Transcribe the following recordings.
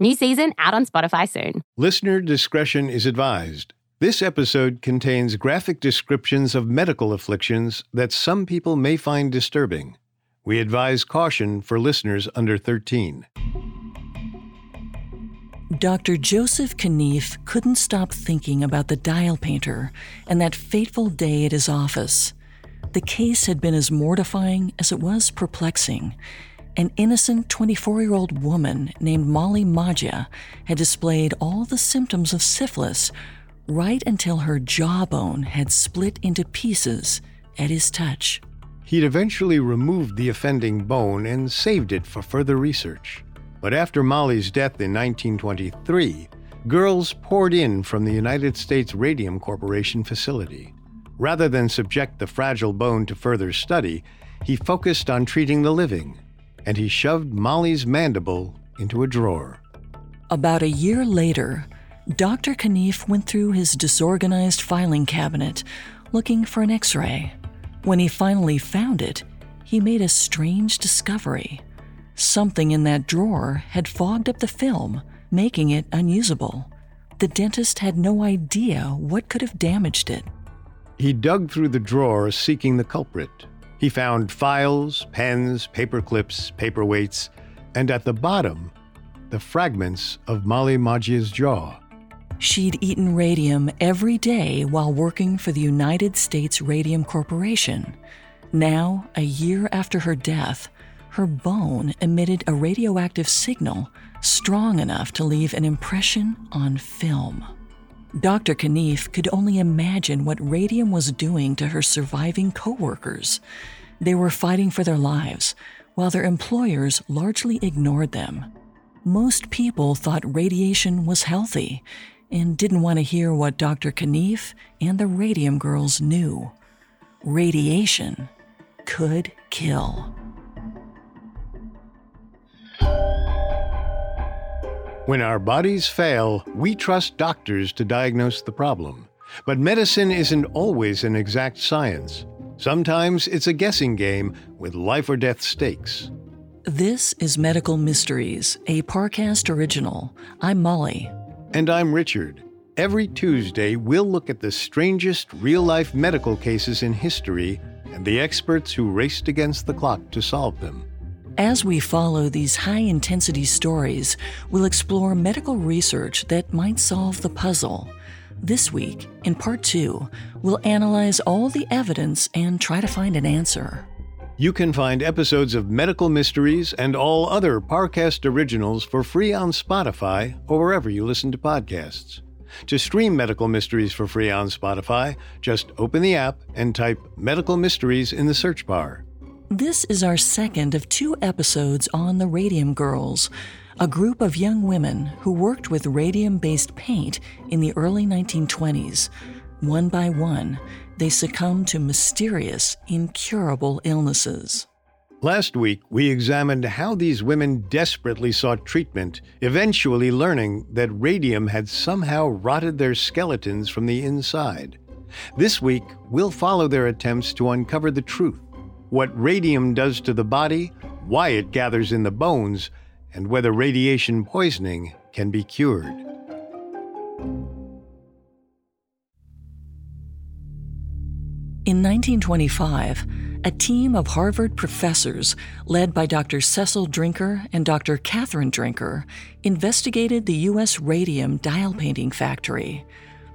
New season out on Spotify soon. Listener discretion is advised. This episode contains graphic descriptions of medical afflictions that some people may find disturbing. We advise caution for listeners under 13. Dr. Joseph Knief couldn't stop thinking about the dial painter and that fateful day at his office. The case had been as mortifying as it was perplexing, an innocent 24 year old woman named Molly Maggia had displayed all the symptoms of syphilis right until her jawbone had split into pieces at his touch. He'd eventually removed the offending bone and saved it for further research. But after Molly's death in 1923, girls poured in from the United States Radium Corporation facility. Rather than subject the fragile bone to further study, he focused on treating the living and he shoved Molly's mandible into a drawer. About a year later, Dr. Knief went through his disorganized filing cabinet looking for an x ray. When he finally found it, he made a strange discovery. Something in that drawer had fogged up the film, making it unusable. The dentist had no idea what could have damaged it. He dug through the drawer seeking the culprit, he found files, pens, paper clips, paperweights, and at the bottom, the fragments of Molly Maggia's jaw. She'd eaten radium every day while working for the United States Radium Corporation. Now, a year after her death, her bone emitted a radioactive signal strong enough to leave an impression on film. Dr. Knief could only imagine what radium was doing to her surviving coworkers. They were fighting for their lives, while their employers largely ignored them. Most people thought radiation was healthy and didn't want to hear what Dr. Knief and the radium girls knew. Radiation could kill. When our bodies fail, we trust doctors to diagnose the problem. But medicine isn't always an exact science. Sometimes it's a guessing game with life or death stakes. This is Medical Mysteries, a Parcast original. I'm Molly. And I'm Richard. Every Tuesday, we'll look at the strangest real life medical cases in history and the experts who raced against the clock to solve them. As we follow these high intensity stories, we'll explore medical research that might solve the puzzle. This week, in part two, we'll analyze all the evidence and try to find an answer. You can find episodes of Medical Mysteries and all other Parcast originals for free on Spotify or wherever you listen to podcasts. To stream Medical Mysteries for free on Spotify, just open the app and type Medical Mysteries in the search bar. This is our second of two episodes on the Radium Girls, a group of young women who worked with radium based paint in the early 1920s. One by one, they succumbed to mysterious, incurable illnesses. Last week, we examined how these women desperately sought treatment, eventually learning that radium had somehow rotted their skeletons from the inside. This week, we'll follow their attempts to uncover the truth what radium does to the body, why it gathers in the bones, and whether radiation poisoning can be cured. In 1925, a team of Harvard professors, led by Dr. Cecil Drinker and Dr. Katherine Drinker, investigated the U.S. radium dial painting factory.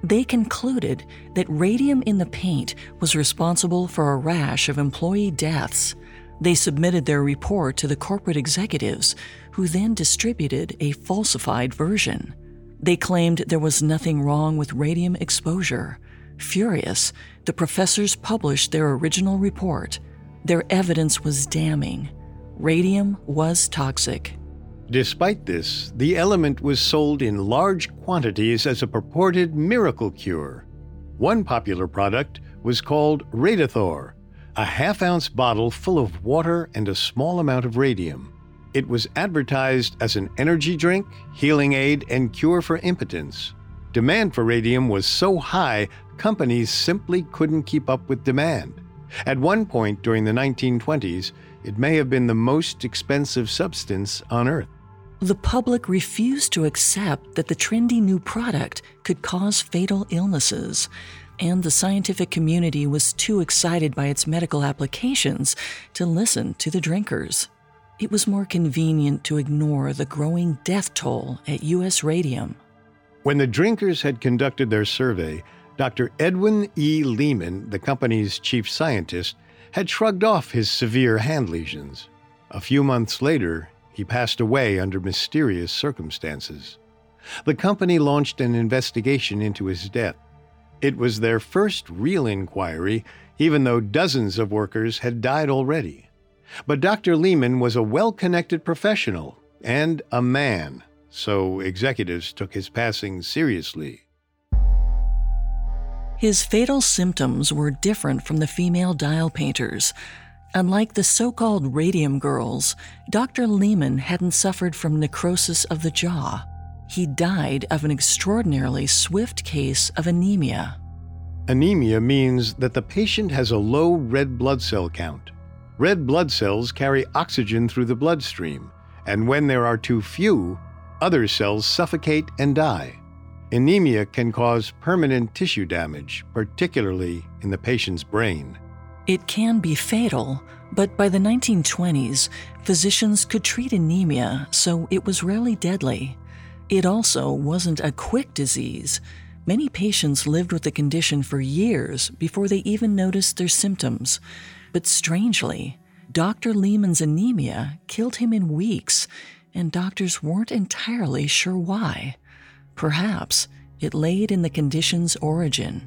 They concluded that radium in the paint was responsible for a rash of employee deaths. They submitted their report to the corporate executives, who then distributed a falsified version. They claimed there was nothing wrong with radium exposure. Furious, the professors published their original report. Their evidence was damning. Radium was toxic. Despite this, the element was sold in large quantities as a purported miracle cure. One popular product was called Radithor, a half ounce bottle full of water and a small amount of radium. It was advertised as an energy drink, healing aid, and cure for impotence. Demand for radium was so high, companies simply couldn't keep up with demand. At one point during the 1920s, it may have been the most expensive substance on Earth. The public refused to accept that the trendy new product could cause fatal illnesses, and the scientific community was too excited by its medical applications to listen to the Drinkers. It was more convenient to ignore the growing death toll at U.S. Radium. When the Drinkers had conducted their survey, Dr. Edwin E. Leman, the company's chief scientist, had shrugged off his severe hand lesions. A few months later, he passed away under mysterious circumstances. The company launched an investigation into his death. It was their first real inquiry, even though dozens of workers had died already. But Dr. Leman was a well connected professional and a man, so executives took his passing seriously. His fatal symptoms were different from the female dial painters. Unlike the so called radium girls, Dr. Leman hadn't suffered from necrosis of the jaw. He died of an extraordinarily swift case of anemia. Anemia means that the patient has a low red blood cell count. Red blood cells carry oxygen through the bloodstream, and when there are too few, other cells suffocate and die. Anemia can cause permanent tissue damage, particularly in the patient's brain. It can be fatal, but by the 1920s, physicians could treat anemia, so it was rarely deadly. It also wasn't a quick disease. Many patients lived with the condition for years before they even noticed their symptoms. But strangely, Dr. Leman's anemia killed him in weeks, and doctors weren't entirely sure why. Perhaps it laid in the condition's origin.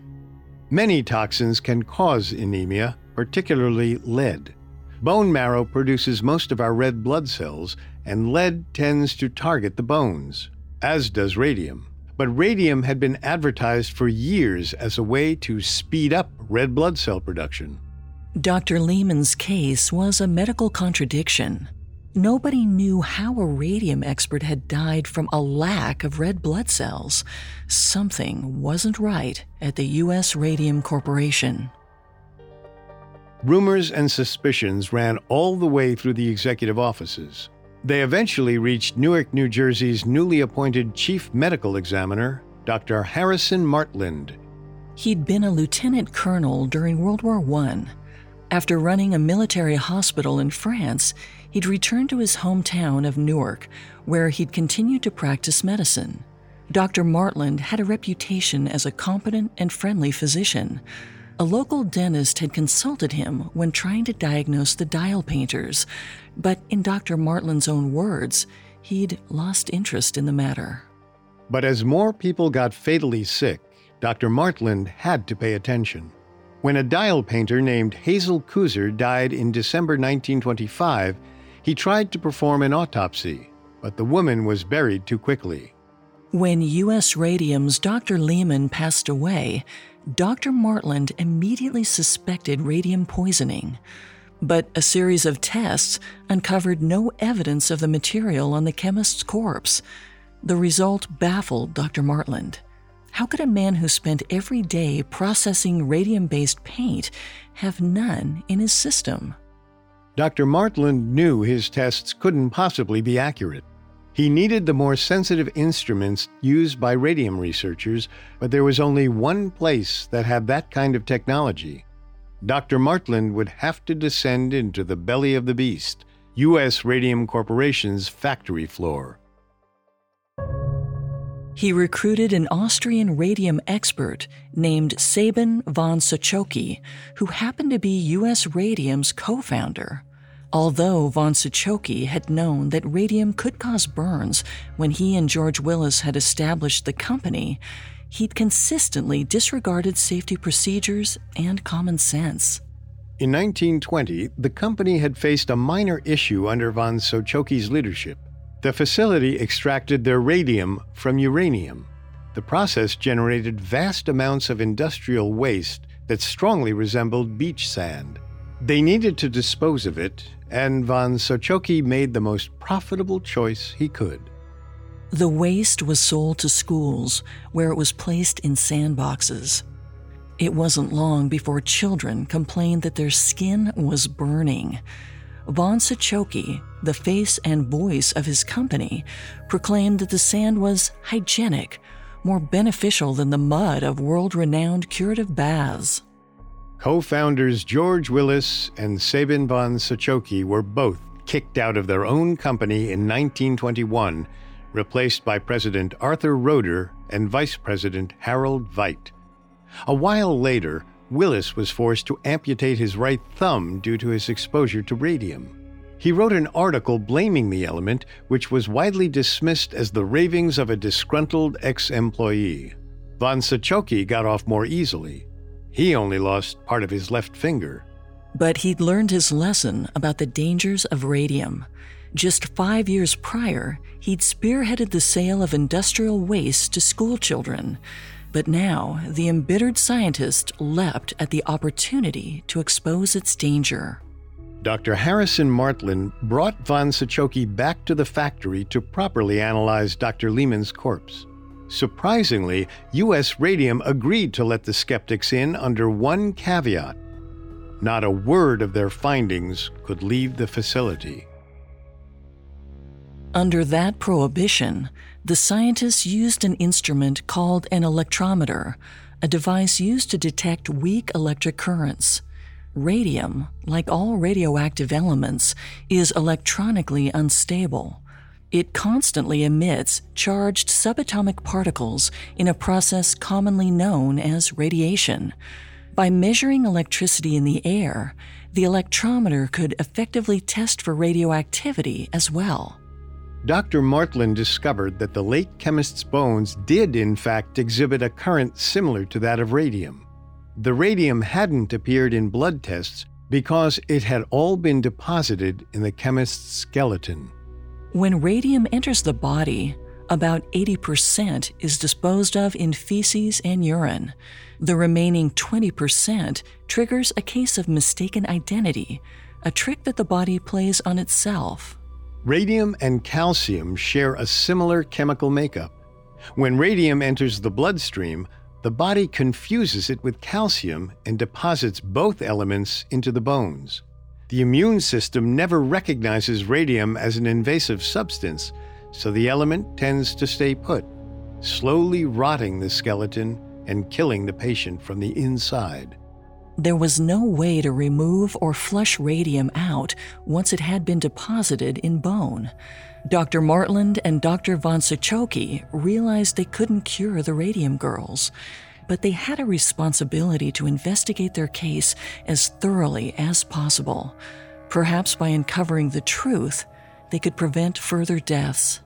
Many toxins can cause anemia, particularly lead. Bone marrow produces most of our red blood cells, and lead tends to target the bones, as does radium. But radium had been advertised for years as a way to speed up red blood cell production. Dr. Leman's case was a medical contradiction. Nobody knew how a radium expert had died from a lack of red blood cells. Something wasn't right at the U.S. Radium Corporation. Rumors and suspicions ran all the way through the executive offices. They eventually reached Newark, New Jersey's newly appointed chief medical examiner, Dr. Harrison Martland. He'd been a lieutenant colonel during World War I. After running a military hospital in France, he'd returned to his hometown of Newark, where he'd continued to practice medicine. Dr. Martland had a reputation as a competent and friendly physician. A local dentist had consulted him when trying to diagnose the dial painters, but in Dr. Martland's own words, he'd lost interest in the matter. But as more people got fatally sick, Dr. Martland had to pay attention. When a dial painter named Hazel Kuser died in December 1925, he tried to perform an autopsy, but the woman was buried too quickly. When U.S. Radium's Dr. Leman passed away, Dr. Martland immediately suspected radium poisoning. But a series of tests uncovered no evidence of the material on the chemist's corpse. The result baffled Dr. Martland. How could a man who spent every day processing radium based paint have none in his system? Dr. Martland knew his tests couldn't possibly be accurate. He needed the more sensitive instruments used by radium researchers, but there was only one place that had that kind of technology. Dr. Martland would have to descend into the belly of the beast, U.S. Radium Corporation's factory floor. He recruited an Austrian radium expert named Sabin von Sochocky, who happened to be U.S. Radium's co founder. Although von Sochocky had known that radium could cause burns when he and George Willis had established the company, he'd consistently disregarded safety procedures and common sense. In 1920, the company had faced a minor issue under von Sochocky's leadership. The facility extracted their radium from uranium. The process generated vast amounts of industrial waste that strongly resembled beach sand. They needed to dispose of it, and von Sochocky made the most profitable choice he could. The waste was sold to schools, where it was placed in sandboxes. It wasn't long before children complained that their skin was burning. Von Sochocky, the face and voice of his company, proclaimed that the sand was hygienic, more beneficial than the mud of world renowned curative baths. Co founders George Willis and Sabin von Sochocky were both kicked out of their own company in 1921, replaced by President Arthur Roeder and Vice President Harold Veit. A while later, Willis was forced to amputate his right thumb due to his exposure to radium. He wrote an article blaming the element, which was widely dismissed as the ravings of a disgruntled ex employee. Von Sochocky got off more easily. He only lost part of his left finger. But he'd learned his lesson about the dangers of radium. Just five years prior, he'd spearheaded the sale of industrial waste to schoolchildren. But now, the embittered scientist leapt at the opportunity to expose its danger. Dr. Harrison Martland brought von Sochocky back to the factory to properly analyze Dr. Leman's corpse. Surprisingly, U.S. Radium agreed to let the skeptics in under one caveat. Not a word of their findings could leave the facility. Under that prohibition, the scientists used an instrument called an electrometer, a device used to detect weak electric currents. Radium, like all radioactive elements, is electronically unstable. It constantly emits charged subatomic particles in a process commonly known as radiation. By measuring electricity in the air, the electrometer could effectively test for radioactivity as well. Dr. Martland discovered that the late chemist's bones did, in fact, exhibit a current similar to that of radium. The radium hadn't appeared in blood tests because it had all been deposited in the chemist's skeleton. When radium enters the body, about 80% is disposed of in feces and urine. The remaining 20% triggers a case of mistaken identity, a trick that the body plays on itself. Radium and calcium share a similar chemical makeup. When radium enters the bloodstream, the body confuses it with calcium and deposits both elements into the bones. The immune system never recognizes radium as an invasive substance, so the element tends to stay put, slowly rotting the skeleton and killing the patient from the inside. There was no way to remove or flush radium out once it had been deposited in bone. Dr. Martland and Dr. von Sochocky realized they couldn't cure the radium girls but they had a responsibility to investigate their case as thoroughly as possible. Perhaps by uncovering the truth, they could prevent further deaths.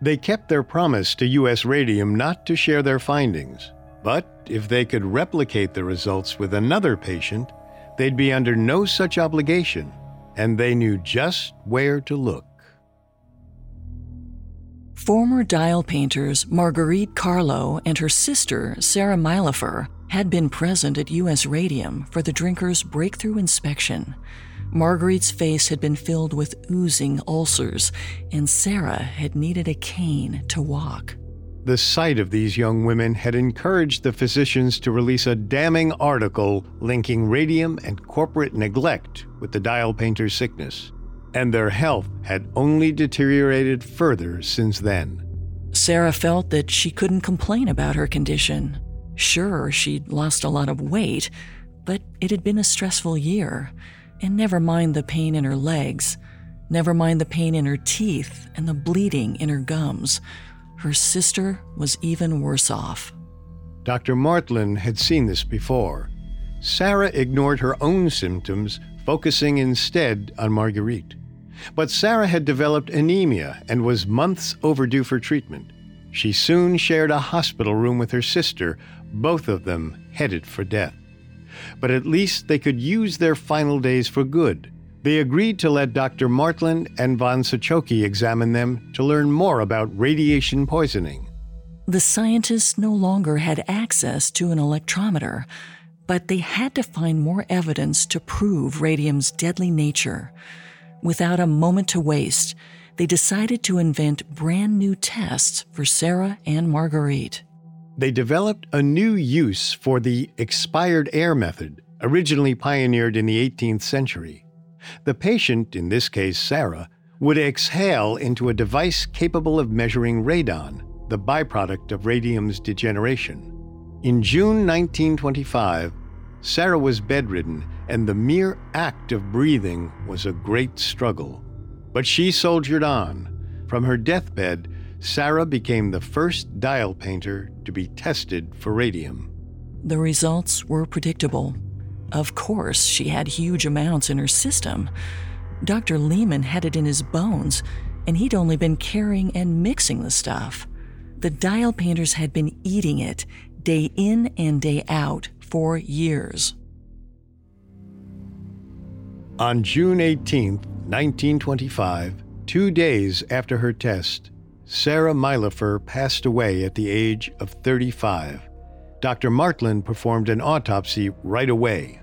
They kept their promise to U.S. Radium not to share their findings, but if they could replicate the results with another patient, they'd be under no such obligation, and they knew just where to look. Former dial painters Marguerite Carlough and her sister, Sarah Maillefer, had been present at U.S. Radium for the Drinkers' breakthrough inspection. Marguerite's face had been filled with oozing ulcers, and Sarah had needed a cane to walk. The sight of these young women had encouraged the physicians to release a damning article linking radium and corporate neglect with the dial painter's sickness, and their health had only deteriorated further since then. Sarah felt that she couldn't complain about her condition. Sure, she'd lost a lot of weight, but it had been a stressful year. And never mind the pain in her legs, never mind the pain in her teeth and the bleeding in her gums. Her sister was even worse off. Dr. Martland had seen this before. Sarah ignored her own symptoms, focusing instead on Marguerite. But Sarah had developed anemia and was months overdue for treatment. She soon shared a hospital room with her sister, both of them headed for death. But at least they could use their final days for good. They agreed to let Dr. Martland and von Sochocky examine them to learn more about radiation poisoning. The scientists no longer had access to an electrometer, but they had to find more evidence to prove radium's deadly nature. Without a moment to waste, they decided to invent brand new tests for Sarah and Marguerite. They developed a new use for the expired air method, originally pioneered in the 18th century. The patient, in this case Sarah, would exhale into a device capable of measuring radon, the byproduct of radium's degeneration. In June 1925, Sarah was bedridden, and the mere act of breathing was a great struggle. But she soldiered on. From her deathbed, Sarah became the first dial painter to be tested for radium. The results were predictable. Of course, she had huge amounts in her system. Dr. Leman had it in his bones, and he'd only been carrying and mixing the stuff. The dial painters had been eating it day in and day out for years. On June 18, 1925, two days after her test, Sarah Maillefer passed away at the age of 35. Dr. Martland performed an autopsy right away.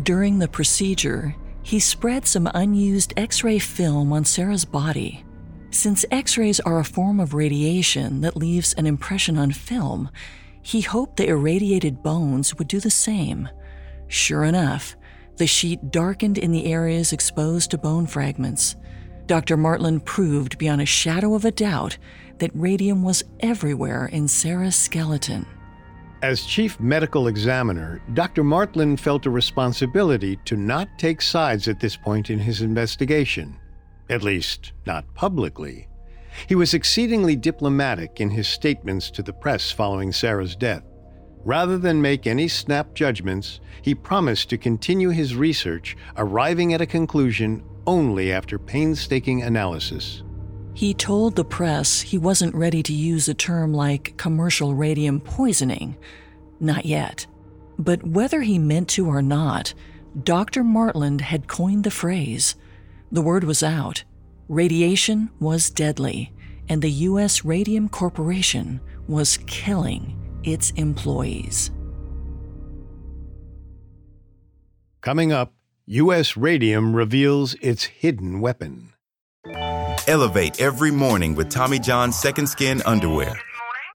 During the procedure, he spread some unused X ray film on Sarah's body. Since X rays are a form of radiation that leaves an impression on film, he hoped the irradiated bones would do the same. Sure enough, the sheet darkened in the areas exposed to bone fragments. Dr. Martland proved beyond a shadow of a doubt that radium was everywhere in Sarah's skeleton. As chief medical examiner, Dr. Martland felt a responsibility to not take sides at this point in his investigation, at least, not publicly. He was exceedingly diplomatic in his statements to the press following Sarah's death. Rather than make any snap judgments, he promised to continue his research, arriving at a conclusion only after painstaking analysis. He told the press he wasn't ready to use a term like commercial radium poisoning. Not yet. But whether he meant to or not, Dr. Martland had coined the phrase. The word was out. Radiation was deadly, and the U.S. Radium Corporation was killing its employees. Coming up, U.S. Radium reveals its hidden weapon. Elevate every morning with Tommy John's Second Skin Underwear.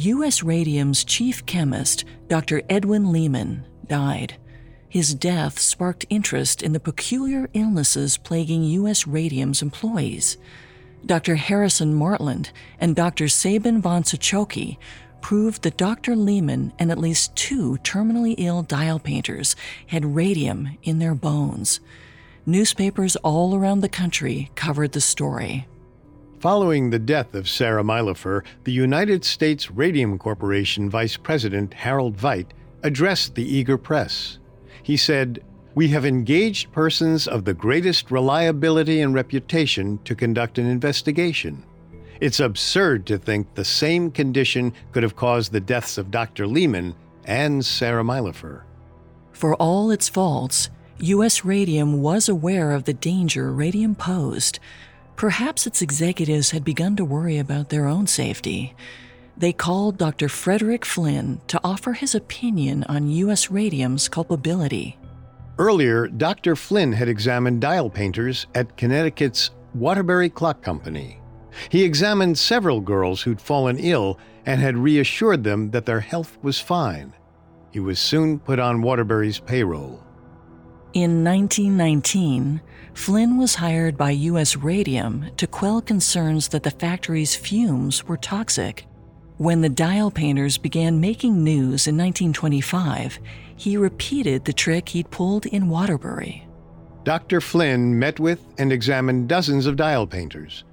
U.S. Radium's chief chemist, Dr. Edwin Leman, died. His death sparked interest in the peculiar illnesses plaguing U.S. Radium's employees. Dr. Harrison Martland and Dr. Sabin von Sochocky proved that Dr. Leman and at least two terminally ill dial painters had radium in their bones. Newspapers all around the country covered the story. Following the death of Sarah Maillefer, the United States Radium Corporation Vice President Harold Veit addressed the eager press. He said, We have engaged persons of the greatest reliability and reputation to conduct an investigation. It's absurd to think the same condition could have caused the deaths of Dr. Leman and Sarah Maillefer. For all its faults, U.S. Radium was aware of the danger radium posed Perhaps its executives had begun to worry about their own safety. They called Dr. Frederick Flinn to offer his opinion on U.S. Radium's culpability. Earlier, Dr. Flinn had examined dial painters at Connecticut's Waterbury Clock Company. He examined several girls who'd fallen ill and had reassured them that their health was fine. He was soon put on Waterbury's payroll. In 1919, Flinn was hired by U.S. Radium to quell concerns that the factory's fumes were toxic. When the dial painters began making news in 1925, he repeated the trick he'd pulled in Waterbury. Dr. Flinn met with and examined dozens of dial painters.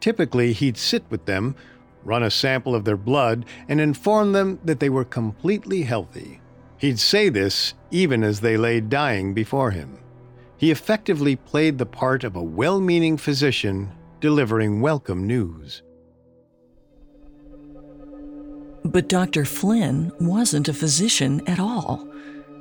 Typically, he'd sit with them, run a sample of their blood, and inform them that they were completely healthy. He'd say this even as they lay dying before him. He effectively played the part of a well meaning physician delivering welcome news. But Dr. Flinn wasn't a physician at all.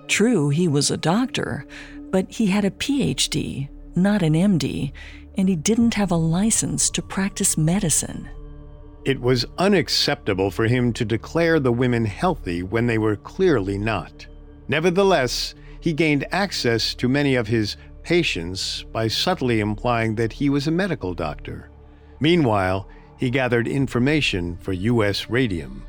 True, he was a doctor, but he had a PhD, not an MD, and he didn't have a license to practice medicine. It was unacceptable for him to declare the women healthy when they were clearly not. Nevertheless, he gained access to many of his patients by subtly implying that he was a medical doctor. Meanwhile, he gathered information for U.S. Radium.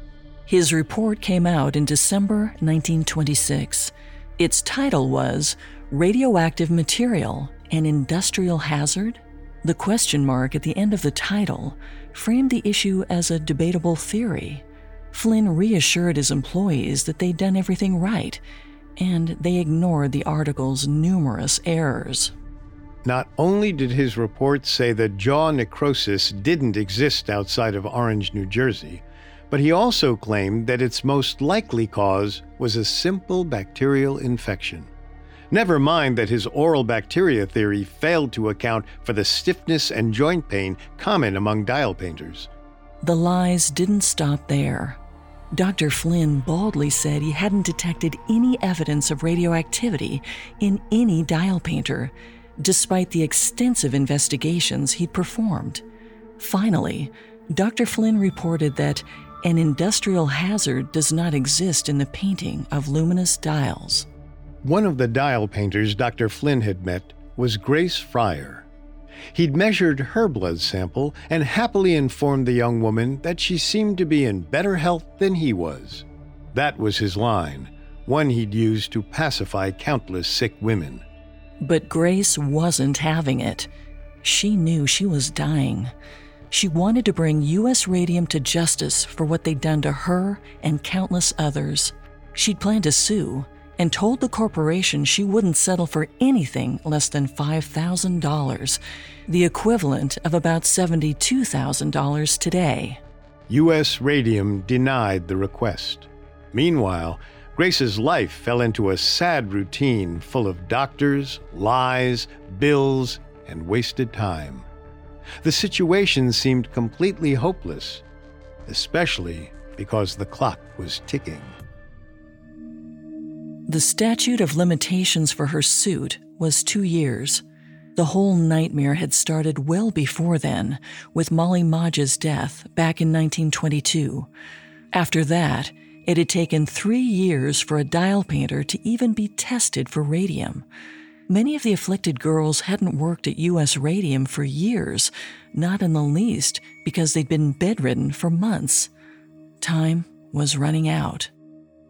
His report came out in December 1926. Its title was Radioactive Material An Industrial Hazard? The question mark at the end of the title framed the issue as a debatable theory. Flinn reassured his employees that they'd done everything right, and they ignored the article's numerous errors. Not only did his report say that jaw necrosis didn't exist outside of Orange, New Jersey, but he also claimed that its most likely cause was a simple bacterial infection. Never mind that his oral bacteria theory failed to account for the stiffness and joint pain common among dial painters. The lies didn't stop there. Dr. Flinn baldly said he hadn't detected any evidence of radioactivity in any dial painter, despite the extensive investigations he'd performed. Finally, Dr. Flinn reported that an industrial hazard does not exist in the painting of luminous dials. One of the dial painters Dr. Flinn had met was Grace Fryer. He'd measured her blood sample and happily informed the young woman that she seemed to be in better health than he was. That was his line, one he'd used to pacify countless sick women. But Grace wasn't having it. She knew she was dying. She wanted to bring U.S. Radium to justice for what they'd done to her and countless others. She'd planned to sue, and told the corporation she wouldn't settle for anything less than $5,000, the equivalent of about $72,000 today. U.S. Radium denied the request. Meanwhile, Grace's life fell into a sad routine full of doctors, lies, bills, and wasted time. The situation seemed completely hopeless, especially because the clock was ticking. The statute of limitations for her suit was two years. The whole nightmare had started well before then, with Molly Maggia's death back in 1922. After that, it had taken three years for a dial painter to even be tested for radium. Many of the afflicted girls hadn't worked at U.S. Radium for years, not in the least because they'd been bedridden for months. Time was running out.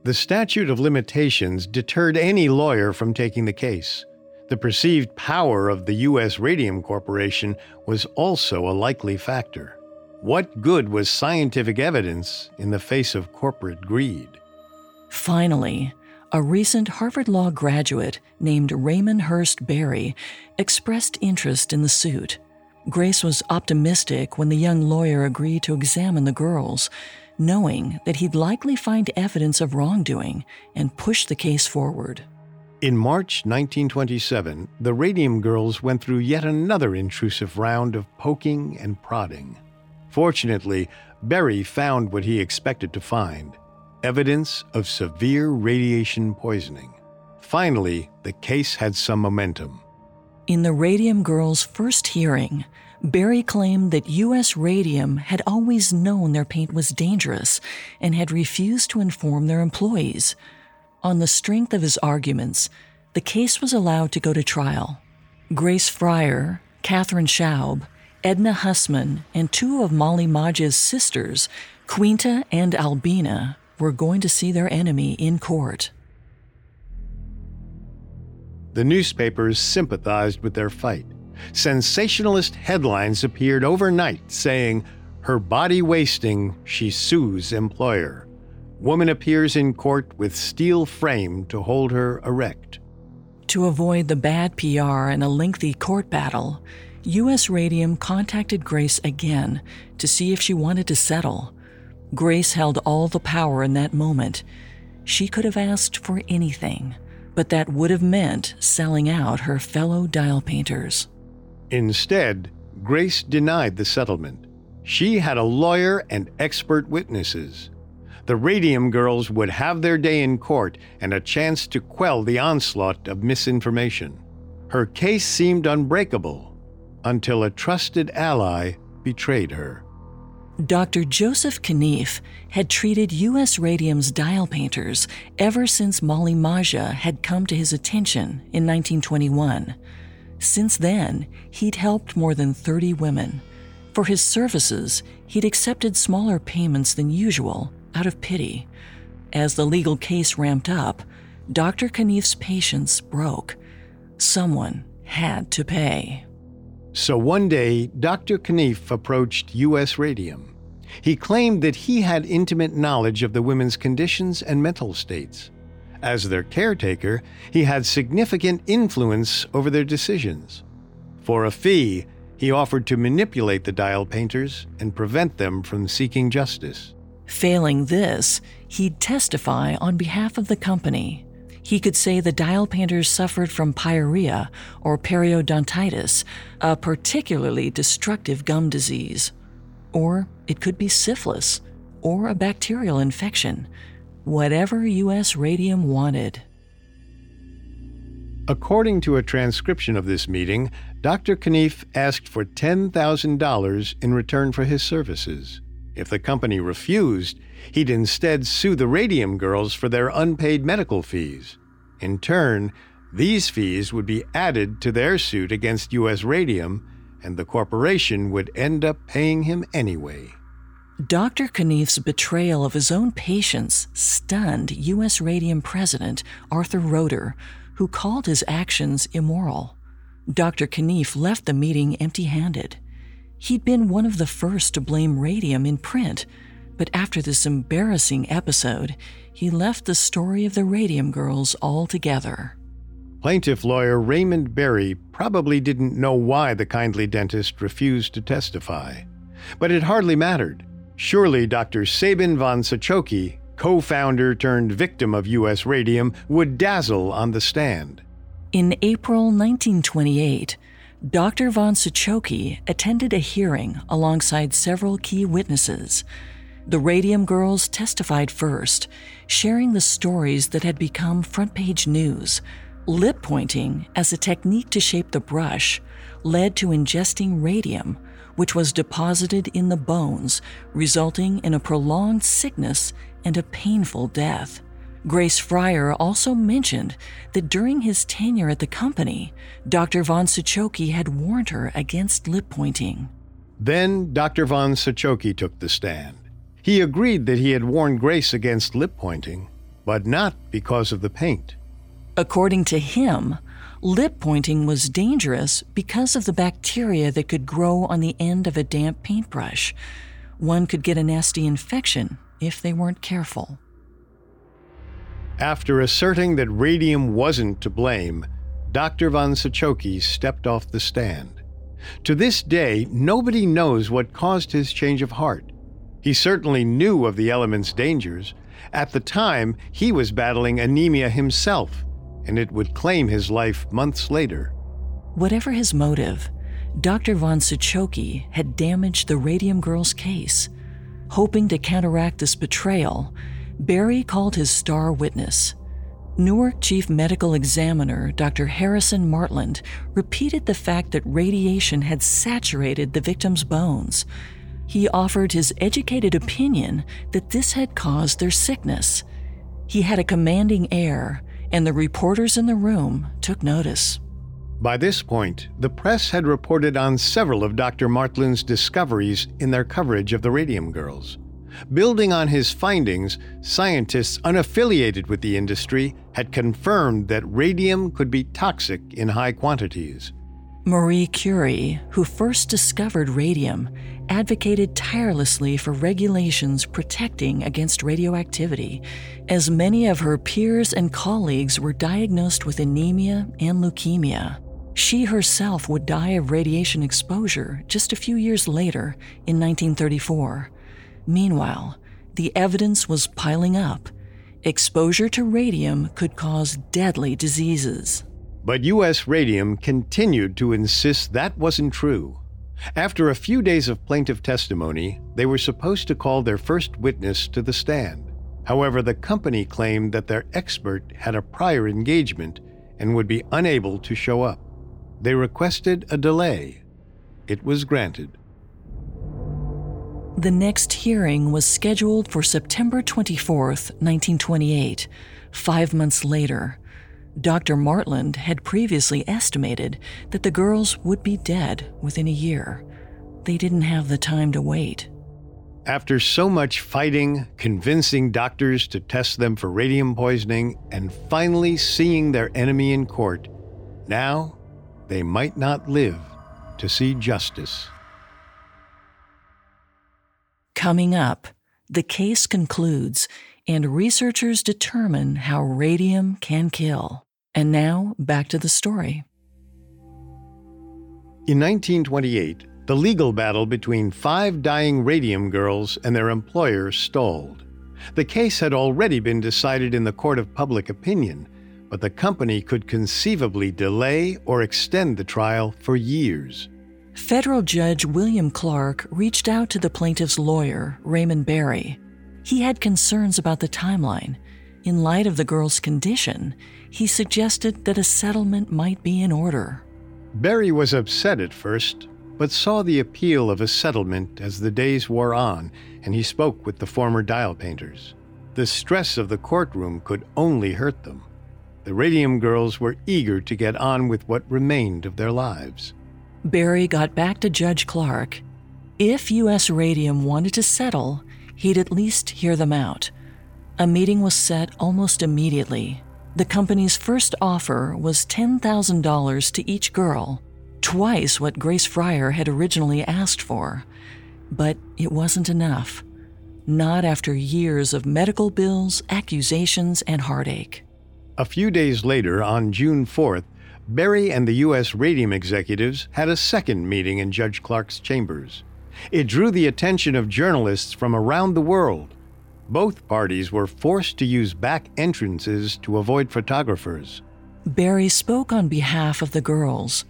The statute of limitations deterred any lawyer from taking the case. The perceived power of the U.S. Radium Corporation was also a likely factor. What good was scientific evidence in the face of corporate greed? Finally, a recent Harvard Law graduate named Raymond Hurst Berry expressed interest in the suit. Grace was optimistic when the young lawyer agreed to examine the girls, knowing that he'd likely find evidence of wrongdoing and push the case forward. In March 1927, the Radium Girls went through yet another intrusive round of poking and prodding. Fortunately, Berry found what he expected to find evidence of severe radiation poisoning. Finally, the case had some momentum. In the Radium Girls' first hearing, Berry claimed that U.S. Radium had always known their paint was dangerous and had refused to inform their employees. On the strength of his arguments, the case was allowed to go to trial. Grace Fryer, Catherine Schaub, Edna Hussman and two of Molly Maggia's sisters, Quinta and Albina, were going to see their enemy in court. The newspapers sympathized with their fight. Sensationalist headlines appeared overnight saying, Her body wasting, she sues employer. Woman appears in court with steel frame to hold her erect. To avoid the bad PR and a lengthy court battle, U.S. Radium contacted Grace again to see if she wanted to settle. Grace held all the power in that moment. She could have asked for anything, but that would have meant selling out her fellow dial painters. Instead, Grace denied the settlement. She had a lawyer and expert witnesses. The Radium girls would have their day in court and a chance to quell the onslaught of misinformation. Her case seemed unbreakable until a trusted ally betrayed her. Dr. Joseph Knief had treated U.S. Radium's dial painters ever since Molly Maggia had come to his attention in 1921. Since then, he'd helped more than 30 women. For his services, he'd accepted smaller payments than usual out of pity. As the legal case ramped up, Dr. Knief's patience broke. Someone had to pay. So one day, Dr. Knief approached U.S. Radium. He claimed that he had intimate knowledge of the women's conditions and mental states. As their caretaker, he had significant influence over their decisions. For a fee, he offered to manipulate the dial painters and prevent them from seeking justice. Failing this, he'd testify on behalf of the company he could say the dial painters suffered from pyorrhea or periodontitis, a particularly destructive gum disease. Or it could be syphilis or a bacterial infection, whatever U.S. Radium wanted. According to a transcription of this meeting, Dr. Knief asked for $10,000 in return for his services. If the company refused, he'd instead sue the Radium Girls for their unpaid medical fees. In turn, these fees would be added to their suit against U.S. Radium, and the corporation would end up paying him anyway. Dr. Knief's betrayal of his own patients stunned U.S. Radium President Arthur Roeder, who called his actions immoral. Dr. Knief left the meeting empty handed. He'd been one of the first to blame radium in print, but after this embarrassing episode, he left the story of the Radium Girls altogether. Plaintiff lawyer Raymond Berry probably didn't know why the kindly dentist refused to testify. But it hardly mattered. Surely Dr. Sabin von Sochocky, co founder turned victim of U.S. Radium, would dazzle on the stand. In April 1928, Dr. von Sochocky attended a hearing alongside several key witnesses. The Radium Girls testified first, sharing the stories that had become front page news. Lip pointing as a technique to shape the brush led to ingesting radium, which was deposited in the bones, resulting in a prolonged sickness and a painful death. Grace Fryer also mentioned that during his tenure at the company, Dr. von Sochocky had warned her against lip pointing. Then Dr. von Sochocky took the stand. He agreed that he had warned Grace against lip pointing, but not because of the paint. According to him, lip pointing was dangerous because of the bacteria that could grow on the end of a damp paintbrush. One could get a nasty infection if they weren't careful. After asserting that radium wasn't to blame, Dr. von Sochocky stepped off the stand. To this day, nobody knows what caused his change of heart. He certainly knew of the element's dangers. At the time, he was battling anemia himself, and it would claim his life months later. Whatever his motive, Dr. von Sochocky had damaged the Radium Girls case. Hoping to counteract this betrayal, Barry called his star witness. Newark Chief Medical Examiner Dr. Harrison Martland repeated the fact that radiation had saturated the victim's bones. He offered his educated opinion that this had caused their sickness. He had a commanding air, and the reporters in the room took notice. By this point, the press had reported on several of Dr. Martland's discoveries in their coverage of the Radium Girls. Building on his findings, scientists unaffiliated with the industry had confirmed that radium could be toxic in high quantities. Marie Curie, who first discovered radium, advocated tirelessly for regulations protecting against radioactivity, as many of her peers and colleagues were diagnosed with anemia and leukemia. She herself would die of radiation exposure just a few years later in 1934. Meanwhile, the evidence was piling up. Exposure to radium could cause deadly diseases. But U.S. Radium continued to insist that wasn't true. After a few days of plaintiff testimony, they were supposed to call their first witness to the stand. However, the company claimed that their expert had a prior engagement and would be unable to show up. They requested a delay. It was granted. The next hearing was scheduled for September 24, 1928, five months later. Dr. Martland had previously estimated that the girls would be dead within a year. They didn't have the time to wait. After so much fighting, convincing doctors to test them for radium poisoning, and finally seeing their enemy in court, now they might not live to see justice. Coming up, the case concludes and researchers determine how radium can kill. And now, back to the story. In 1928, the legal battle between five dying radium girls and their employer stalled. The case had already been decided in the court of public opinion, but the company could conceivably delay or extend the trial for years. Federal Judge William Clark reached out to the plaintiff's lawyer, Raymond Barry. He had concerns about the timeline. In light of the girl's condition, he suggested that a settlement might be in order. Barry was upset at first, but saw the appeal of a settlement as the days wore on and he spoke with the former dial painters. The stress of the courtroom could only hurt them. The Radium girls were eager to get on with what remained of their lives. Barry got back to Judge Clark. If U.S. Radium wanted to settle, he'd at least hear them out. A meeting was set almost immediately. The company's first offer was $10,000 to each girl, twice what Grace Fryer had originally asked for. But it wasn't enough. Not after years of medical bills, accusations, and heartache. A few days later, on June 4th, Barry and the U.S. Radium executives had a second meeting in Judge Clark's chambers. It drew the attention of journalists from around the world. Both parties were forced to use back entrances to avoid photographers. Barry spoke on behalf of the girls.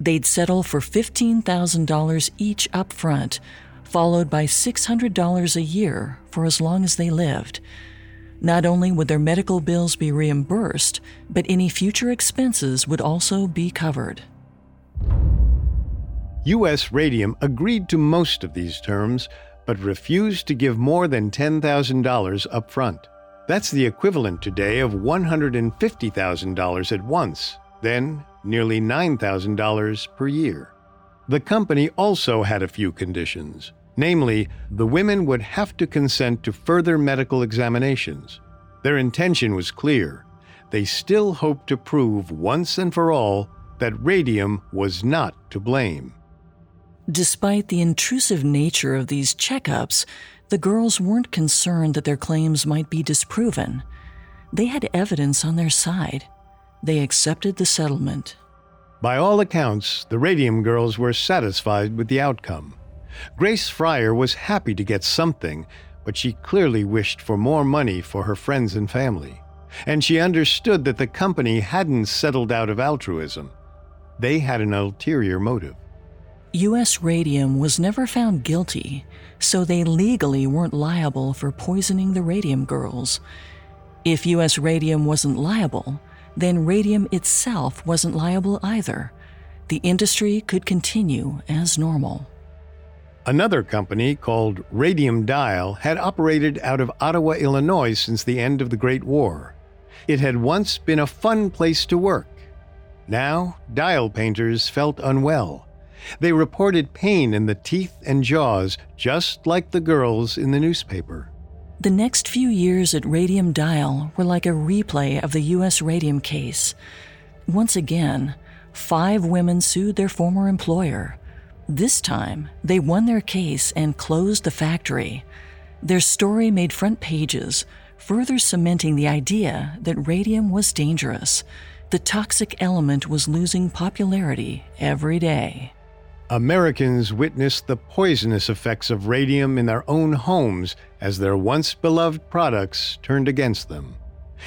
They'd settle for $15,000 each up front, followed by $600 a year for as long as they lived. Not only would their medical bills be reimbursed, but any future expenses would also be covered. U.S. Radium agreed to most of these terms, but refused to give more than $10,000 up front. That's the equivalent today of $150,000 at once, then nearly $9,000 per year. The company also had a few conditions. Namely, the women would have to consent to further medical examinations. Their intention was clear. They still hoped to prove once and for all that radium was not to blame. Despite the intrusive nature of these checkups, the girls weren't concerned that their claims might be disproven. They had evidence on their side. They accepted the settlement. By all accounts, the Radium girls were satisfied with the outcome. Grace Fryer was happy to get something, but she clearly wished for more money for her friends and family. And she understood that the company hadn't settled out of altruism. They had an ulterior motive. U.S. Radium was never found guilty, so they legally weren't liable for poisoning the Radium girls. If U.S. Radium wasn't liable, then Radium itself wasn't liable either. The industry could continue as normal. Another company called Radium Dial had operated out of Ottawa, Illinois since the end of the Great War. It had once been a fun place to work. Now, dial painters felt unwell. They reported pain in the teeth and jaws, just like the girls in the newspaper. The next few years at Radium Dial were like a replay of the U.S. Radium case. Once again, five women sued their former employer. This time, they won their case and closed the factory. Their story made front pages, further cementing the idea that radium was dangerous. The toxic element was losing popularity every day. Americans witnessed the poisonous effects of radium in their own homes as their once beloved products turned against them.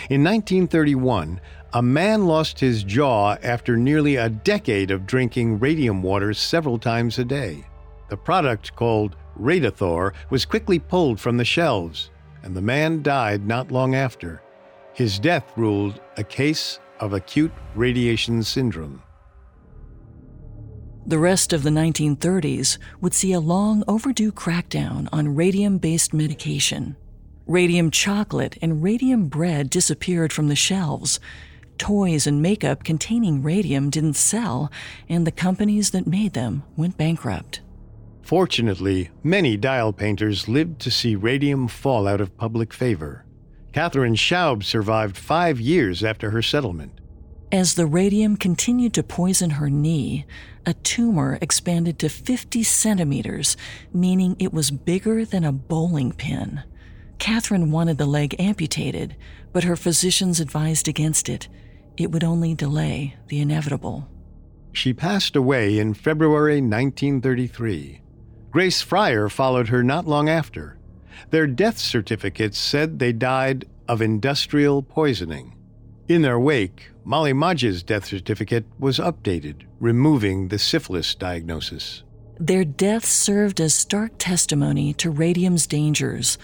In 1931, a man lost his jaw after nearly a decade of drinking radium water several times a day. The product, called Radithor, was quickly pulled from the shelves, and the man died not long after. His death ruled a case of acute radiation syndrome. The rest of the 1930s would see a long overdue crackdown on radium based medication. Radium chocolate and radium bread disappeared from the shelves. Toys and makeup containing radium didn't sell, and the companies that made them went bankrupt. Fortunately, many dial painters lived to see radium fall out of public favor. Katherine Schaub survived five years after her settlement. As the radium continued to poison her knee, a tumor expanded to 50 centimeters, meaning it was bigger than a bowling pin. Katherine wanted the leg amputated, but her physicians advised against it. It would only delay the inevitable. She passed away in February 1933. Grace Fryer followed her not long after. Their death certificates said they died of industrial poisoning. In their wake, Molly Maggia's death certificate was updated, removing the syphilis diagnosis. Their deaths served as stark testimony to radium's dangers,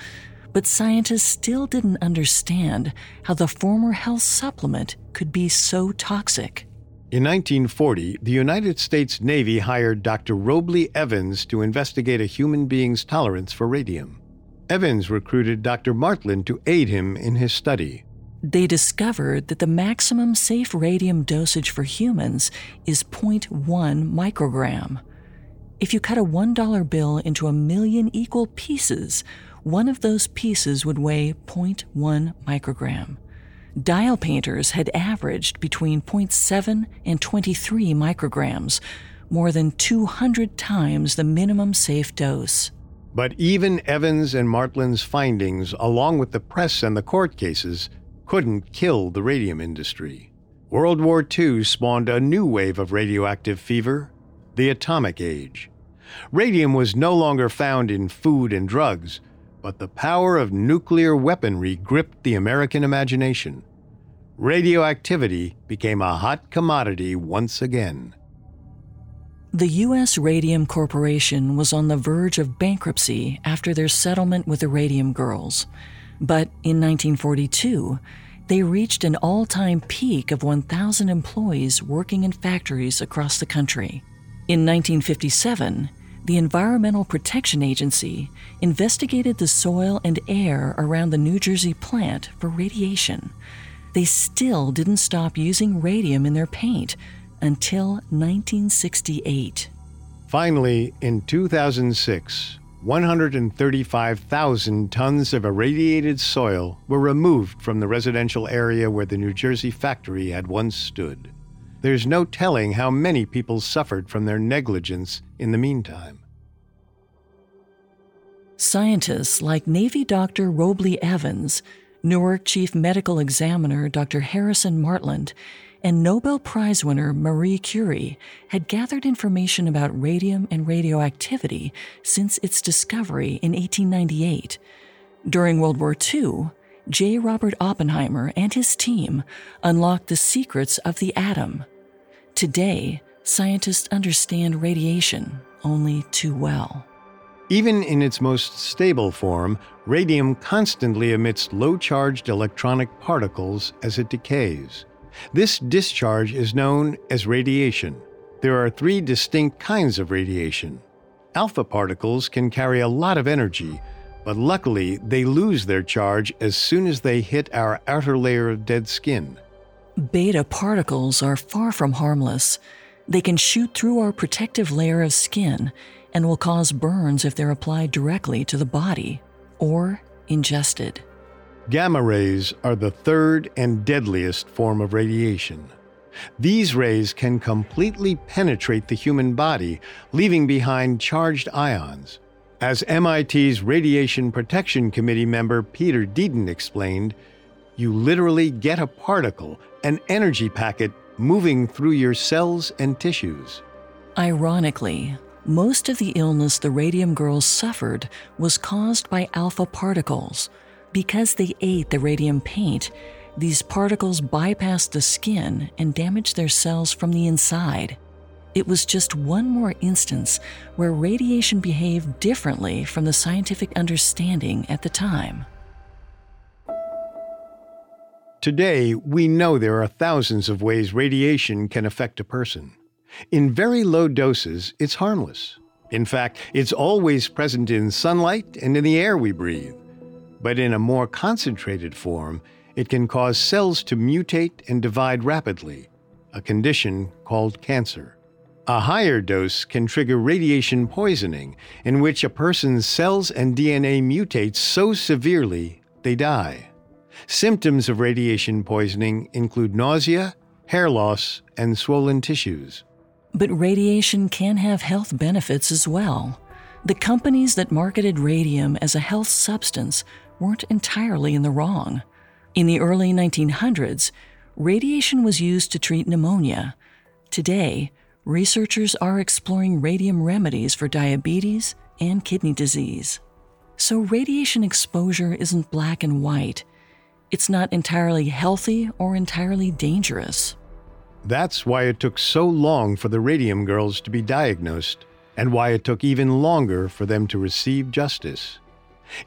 but scientists still didn't understand how the former health supplement could be so toxic. In 1940, the United States Navy hired Dr. Robley Evans to investigate a human being's tolerance for radium. Evans recruited Dr. Martland to aid him in his study. They discovered that the maximum safe radium dosage for humans is 0.1 microgram. If you cut a $1 bill into a million equal pieces, one of those pieces would weigh 0.1 microgram. Dial painters had averaged between 0.7 and 23 micrograms, more than 200 times the minimum safe dose. But even Evans and Martland's findings, along with the press and the court cases, couldn't kill the radium industry. World War II spawned a new wave of radioactive fever the atomic age. Radium was no longer found in food and drugs, but the power of nuclear weaponry gripped the American imagination. Radioactivity became a hot commodity once again. The U.S. Radium Corporation was on the verge of bankruptcy after their settlement with the Radium Girls. But in 1942, they reached an all time peak of 1,000 employees working in factories across the country. In 1957, the Environmental Protection Agency investigated the soil and air around the New Jersey plant for radiation. They still didn't stop using radium in their paint until 1968. Finally, in 2006, 135,000 tons of irradiated soil were removed from the residential area where the New Jersey factory had once stood. there's no telling how many people suffered from their negligence in the meantime. Scientists like Navy Dr. Robley Evans, Newark Chief Medical Examiner Dr. Harrison Martland, and Nobel Prize winner Marie Curie had gathered information about radium and radioactivity since its discovery in 1898. During World War II, J. Robert Oppenheimer and his team unlocked the secrets of the atom. Today, scientists understand radiation only too well. Even in its most stable form, radium constantly emits low charged electronic particles as it decays. This discharge is known as radiation. There are three distinct kinds of radiation. Alpha particles can carry a lot of energy, but luckily they lose their charge as soon as they hit our outer layer of dead skin. Beta particles are far from harmless. They can shoot through our protective layer of skin and will cause burns if they're applied directly to the body or ingested. Gamma rays are the third and deadliest form of radiation. These rays can completely penetrate the human body, leaving behind charged ions. As MIT's Radiation Protection Committee member Peter Deaton explained, you literally get a particle, an energy packet, moving through your cells and tissues. Ironically, most of the illness the radium girls suffered was caused by alpha particles because they ate the radium paint, these particles bypassed the skin and damaged their cells from the inside. It was just one more instance where radiation behaved differently from the scientific understanding at the time. Today, we know there are thousands of ways radiation can affect a person. In very low doses, it's harmless. In fact, it's always present in sunlight and in the air we breathe but in a more concentrated form, it can cause cells to mutate and divide rapidly, a condition called cancer. A higher dose can trigger radiation poisoning, in which a person's cells and DNA mutate so severely they die. Symptoms of radiation poisoning include nausea, hair loss, and swollen tissues. But radiation can have health benefits as well. The companies that marketed radium as a health substance weren't entirely in the wrong. In the early 1900s, radiation was used to treat pneumonia. Today, researchers are exploring radium remedies for diabetes and kidney disease. So, radiation exposure isn't black and white. It's not entirely healthy or entirely dangerous. That's why it took so long for the radium girls to be diagnosed, and why it took even longer for them to receive justice.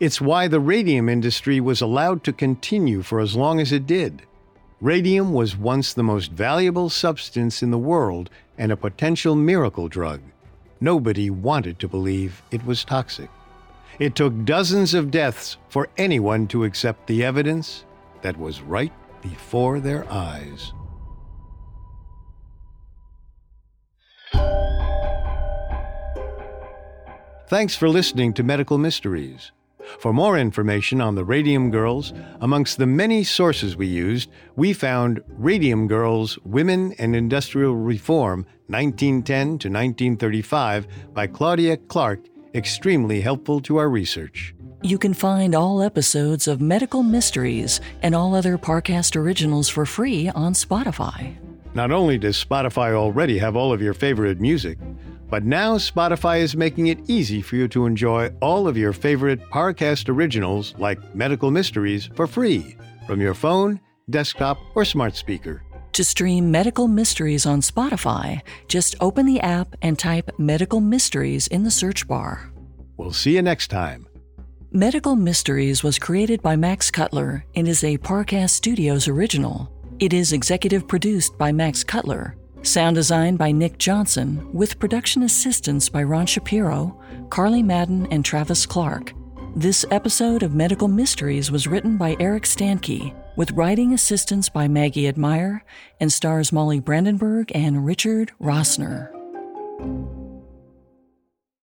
It's why the radium industry was allowed to continue for as long as it did. Radium was once the most valuable substance in the world and a potential miracle drug. Nobody wanted to believe it was toxic. It took dozens of deaths for anyone to accept the evidence that was right before their eyes. Thanks for listening to Medical Mysteries. For more information on the Radium Girls, amongst the many sources we used, we found Radium Girls Women and Industrial Reform 1910 to 1935 by Claudia Clark extremely helpful to our research. You can find all episodes of Medical Mysteries and all other Parcast originals for free on Spotify. Not only does Spotify already have all of your favorite music, but now Spotify is making it easy for you to enjoy all of your favorite Parcast originals like Medical Mysteries for free from your phone, desktop, or smart speaker. To stream Medical Mysteries on Spotify, just open the app and type Medical Mysteries in the search bar. We'll see you next time. Medical Mysteries was created by Max Cutler and is a Parcast Studios original. It is executive produced by Max Cutler Sound design by Nick Johnson, with production assistance by Ron Shapiro, Carly Madden, and Travis Clark. This episode of Medical Mysteries was written by Eric Stankey, with writing assistance by Maggie Admire, and stars Molly Brandenburg and Richard Rossner.